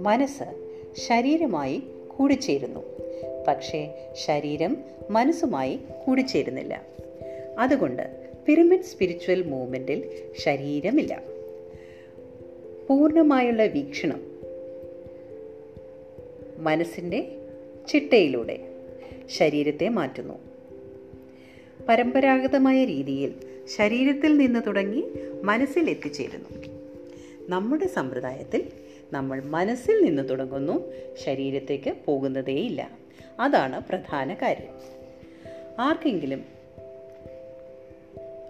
മനസ്സ് ശരീരമായി കൂടിച്ചേരുന്നു. പക്ഷേ ശരീരം മനസ്സുമായി കൂടിച്ചേരുന്നില്ല. അതുകൊണ്ട് പിരമിഡ് സ്പിരിച്വൽ മൂവ്മെന്റിൽ ശരീരമില്ല. പൂർണമായുള്ള വീക്ഷണം മനസ്സിന്റെ ചിട്ടയിലൂടെ ശരീരത്തെ മാറ്റുന്നു. പരമ്പരാഗതമായ രീതിയിൽ ശരീരത്തിൽ നിന്ന് തുടങ്ങി മനസ്സിൽ എത്തിച്ചേരുന്നു. നമ്മുടെ സമ്പ്രദായത്തിൽ നമ്മൾ മനസ്സിൽ നിന്ന് തുടങ്ങുന്നു ശരീരത്തേക്ക് പോകുന്നതേയില്ല. അതാണ് പ്രധാന കാര്യം. ആർക്കെങ്കിലും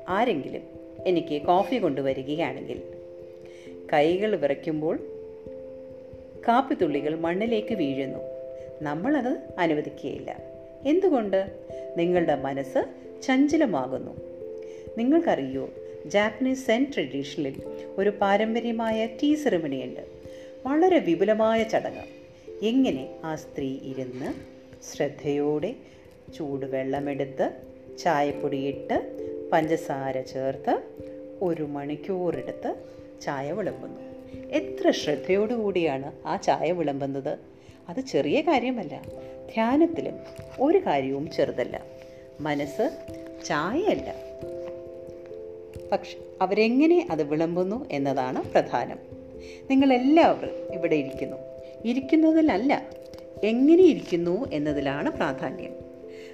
ആരെങ്കിലും എനിക്ക് കോഫി കൊണ്ടുവരികയാണെങ്കിൽ കൈകൾ വിറയ്ക്കുമ്പോൾ കാപ്പിത്തുള്ളികൾ മണ്ണിലേക്ക് വീഴുന്നു. നമ്മളത് അനുവദിക്കുകയില്ല. എന്തുകൊണ്ട്? നിങ്ങളുടെ മനസ്സ് ചഞ്ചലമാകുന്നു. നിങ്ങൾക്കറിയോ ജാപ്പനീസ് സെൻ ട്രഡീഷനിൽ ഒരു പാരമ്പര്യമായ ടീ സെറിമണിയുണ്ട്. വളരെ വിപുലമായ ചടങ്ങ്. എങ്ങനെ ആ സ്ത്രീ ഇരുന്ന് ശ്രദ്ധയോടെ ചൂടുവെള്ളമെടുത്ത് ചായപ്പൊടിയിട്ട് പഞ്ചസാര ചേർത്ത് ഒരു മണിക്കൂറെടുത്ത് ചായ വിളമ്പുന്നു. എത്ര ശ്രദ്ധയോടുകൂടിയാണ് ആ ചായ വിളമ്പുന്നത്? അത് ചെറിയ കാര്യമല്ല. ധ്യാനത്തിലും ഒരു കാര്യവും ചെറുതല്ല. മനസ്സ് ചായയല്ല. പക്ഷെ അവരെങ്ങനെ അത് വിളമ്പുന്നു എന്നതാണ് പ്രധാനം. നിങ്ങളെല്ലാവരും ഇവിടെ ഇരിക്കുന്നു. ഇരിക്കുന്നതിലല്ല എങ്ങനെ ഇരിക്കുന്നു എന്നതിലാണ് പ്രാധാന്യം.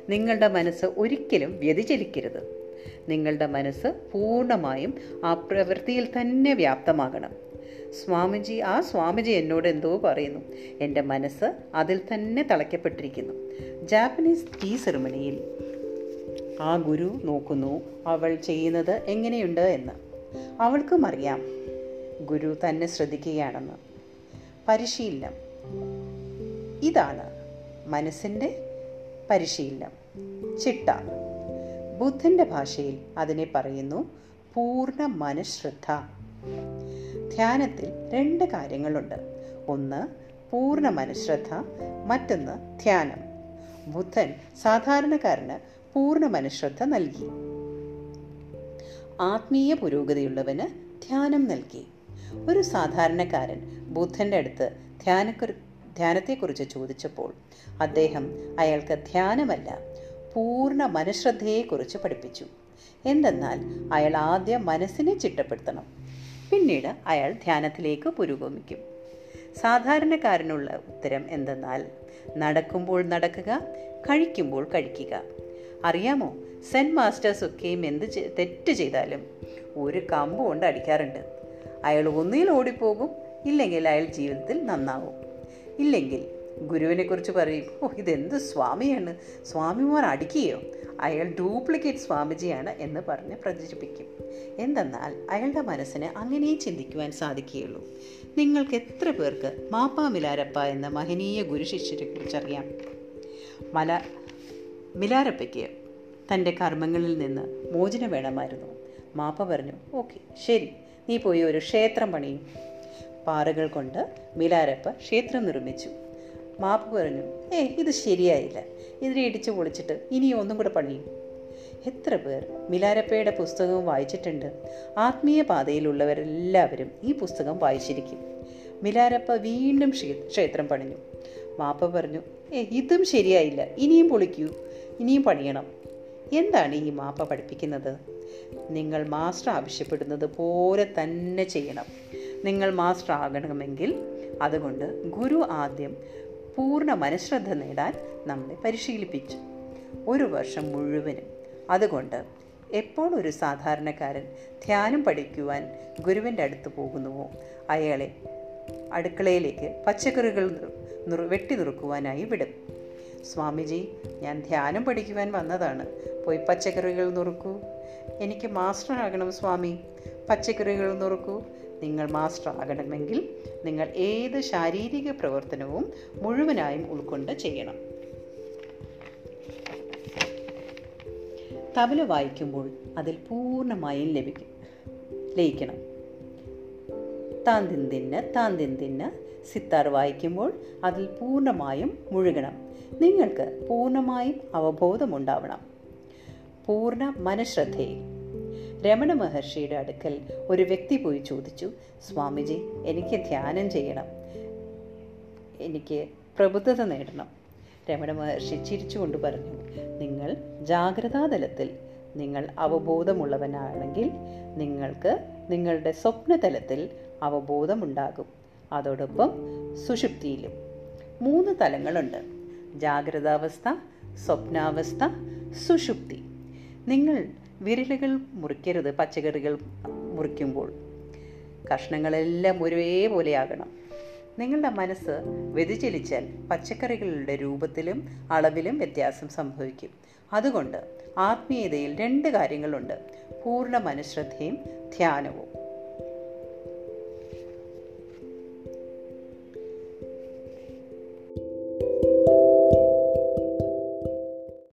നിങ്ങളുടെ മനസ്സ് ഒരിക്കലും വ്യതിചലിക്കരുത്. നിങ്ങളുടെ മനസ്സ് പൂർണമായും ആ പ്രവൃത്തിയിൽ തന്നെ വ്യാപ്തമാകണം. സ്വാമിജി ആ സ്വാമിജി എന്നോട് എന്തോ പറയുന്നു. എന്റെ മനസ്സ് അതിൽ തന്നെ തളയ്ക്കപ്പെട്ടിരിക്കുന്നു. ജാപ്പനീസ് ടീ സെറിമണിയിൽ ആ ഗുരു നോക്കുന്നു അവൾ ചെയ്യുന്നത് എങ്ങനെയുണ്ട് എന്ന്. അവൾക്കും അറിയാം ഗുരു തന്നെ ശ്രദ്ധിക്കുകയാണെന്ന്. പരിശീലനം. ഇതാണ് മനസ്സിന്റെ പരിശീലനം. ചിട്ട. ബുദ്ധന്റെ ഭാഷയിൽ അതിനെ പറയുന്നു പൂർണ മനഃശ്രദ്ധ. ധ്യാനത്തിൽ രണ്ട് കാര്യങ്ങളുണ്ട്. ഒന്ന് പൂർണ മനഃശ്രദ്ധ. മറ്റൊന്ന് ധ്യാനം. ബുദ്ധൻ സാധാരണക്കാരന് പൂർണ മനഃശ്രദ്ധ നൽകി. ആത്മീയ പുരോഗതിയുള്ളവന് ധ്യാനം നൽകി. ഒരു സാധാരണക്കാരൻ ബുദ്ധന്റെ അടുത്ത് ധ്യാനക്കുറി ധ്യാനത്തെക്കുറിച്ച് ചോദിച്ചപ്പോൾ അദ്ദേഹം അയാൾക്ക് ധ്യാനമല്ല പൂർണ മനഃശ്രദ്ധയെക്കുറിച്ച് പഠിപ്പിച്ചു. എന്തെന്നാൽ അയാൾ ആദ്യം മനസ്സിനെ ചിട്ടപ്പെടുത്തണം പിന്നീട് അയാൾ ധ്യാനത്തിലേക്ക് പുരോഗമിക്കും. സാധാരണക്കാരനുള്ള ഉത്തരം എന്തെന്നാൽ നടക്കുമ്പോൾ നടക്കുക കഴിക്കുമ്പോൾ കഴിക്കുക. അറിയാമോ? സെന്റ് മാസ്റ്റേഴ്സ് ഒക്കെയും എന്ത് തെറ്റ് ചെയ്താലും ഒരു കമ്പ് കൊണ്ട് അടിക്കാറുണ്ട്. അയാൾ ഒന്നിൽ ഓടിപ്പോകും ഇല്ലെങ്കിൽ അയാൾ ജീവിതത്തിൽ നന്നാവും. ഇല്ലെങ്കിൽ ഗുരുവിനെക്കുറിച്ച് പറയും ഓ ഇതെന്ത് സ്വാമിയാണ്? സ്വാമിമാർ അടിക്കുകയോ? അയാൾ ഡ്യൂപ്ലിക്കേറ്റ് സ്വാമിജിയാണ് എന്ന് പറഞ്ഞ് പ്രചരിപ്പിക്കും. എന്തെന്നാൽ അയാളുടെ മനസ്സിന് അങ്ങനെ ചിന്തിക്കുവാൻ സാധിക്കുകയുള്ളൂ. നിങ്ങൾക്ക് എത്ര പേർക്ക് മാപ്പാമിലാരപ്പ എന്ന മഹനീയ ഗുരുശിഷ്യരെ കുറിച്ചറിയാം? മല മിലാരപ്പയ്ക്ക് തന്റെ കർമ്മങ്ങളിൽ നിന്ന് മോചനം വേണമായിരുന്നു. മാപ്പ പറഞ്ഞു ഓക്കെ ശരി. നീ പോയി ഒരു ക്ഷേത്രം പണിയും. പാറകൾ കൊണ്ട് മിലാരപ്പ ക്ഷേത്രം നിർമ്മിച്ചു. മാപ്പ് പറഞ്ഞു ഏ ഇത് ശരിയായില്ല. ഇതിനെ ഇടിച്ചു പൊളിച്ചിട്ട് ഇനി ഒന്നും കൂടെ പണിയും. എത്ര പേർ മിലാരപ്പയുടെ പുസ്തകവും വായിച്ചിട്ടുണ്ട്. ആത്മീയ പാതയിലുള്ളവരെല്ലാവരും ഈ പുസ്തകം വായിച്ചിരിക്കും. മിലാരപ്പ വീണ്ടും ക്ഷേത്രം പണിഞ്ഞു. മാപ്പ പറഞ്ഞു ഏ ഇതും ശരിയായില്ല. ഇനിയും പൊളിക്കൂ. ഇനിയും പണിയണം എന്താണ് ഈ മാപ്പ പഠിപ്പിക്കുന്നത്? നിങ്ങൾ മാസ്റ്റർ ആവശ്യപ്പെടുന്നത് പോലെ തന്നെ ചെയ്യണം. നിങ്ങൾ മാസ്റ്റർ ആകണമെങ്കിൽ അതുകൊണ്ട് ഗുരു ആദ്യം പൂർണ മനഃശ്രദ്ധ നേടാൻ നമ്മെ പരിശീലിപ്പിച്ചു. ഒരു വർഷം മുഴുവനും. അതുകൊണ്ട് എപ്പോൾ ഒരു സാധാരണക്കാരൻ ധ്യാനം പഠിക്കുവാൻ ഗുരുവിന്റെ അടുത്ത് പോകുന്നുവോ? അയാളെ അടുക്കളയിലേക്ക് പച്ചക്കറികൾ വെട്ടി നുറുക്കുവാനായി വിടും. സ്വാമിജി ഞാൻ ധ്യാനം പഠിക്കുവാൻ വന്നതാണ്. പോയി പച്ചക്കറികൾ നുറുക്കൂ. എനിക്ക് മാസ്റ്റർ ആകണം സ്വാമി. പച്ചക്കറികൾ നുറുക്കൂ. നിങ്ങൾ മാസ്റ്റർ ആകണമെങ്കിൽ നിങ്ങൾ ഏത് ശാരീരിക പ്രവർത്തനവും മുഴുവനായും ഉൾക്കൊണ്ട് ചെയ്യണം. തബല വായിക്കുമ്പോൾ അതിൽ പൂർണമായും ലഭിക്കും. ലയിക്കണം. താൻ തിന്തിന്ന് താൻ തിന്തിന്ന് സിത്താർ വായിക്കുമ്പോൾ അതിൽ പൂർണമായും മുഴുകണം. നിങ്ങൾക്ക് പൂർണമായും അവബോധമുണ്ടാവണം. പൂർണ മനഃശ്രദ്ധയെ രമണ മഹർഷിയുടെ അടുക്കൽ ഒരു വ്യക്തി പോയി ചോദിച്ചു സ്വാമിജി എനിക്ക് ധ്യാനം ചെയ്യണം. എനിക്ക് പ്രബുദ്ധത നേടണം. രമണ മഹർഷി ചിരിച്ചുകൊണ്ട് പറഞ്ഞു നിങ്ങൾ ജാഗ്രതാതലത്തിൽ നിങ്ങൾ അവബോധമുള്ളവനാണെങ്കിൽ നിങ്ങൾക്ക് നിങ്ങളുടെ സ്വപ്നതലത്തിൽ അവബോധമുണ്ടാകും. അതോടൊപ്പം സുഷുപ്തിയിലും. മൂന്ന് തലങ്ങളുണ്ട്. ജാഗ്രതാവസ്ഥ സ്വപ്നാവസ്ഥ സുഷുപ്തി. നിങ്ങൾ വിരലുകൾ മുറിക്കരുത് പച്ചക്കറികൾ മുറിക്കുമ്പോൾ. കഷ്ണങ്ങളെല്ലാം ഒരേപോലെയാകണം. നിങ്ങളുടെ മനസ്സ് വ്യതിചലിച്ചാൽ പച്ചക്കറികളുടെ രൂപത്തിലും അളവിലും വ്യത്യാസം സംഭവിക്കും. അതുകൊണ്ട് ആത്മീയതയിൽ രണ്ട് കാര്യങ്ങളുണ്ട്. പൂർണ മനഃശ്രദ്ധയും ധ്യാനവും.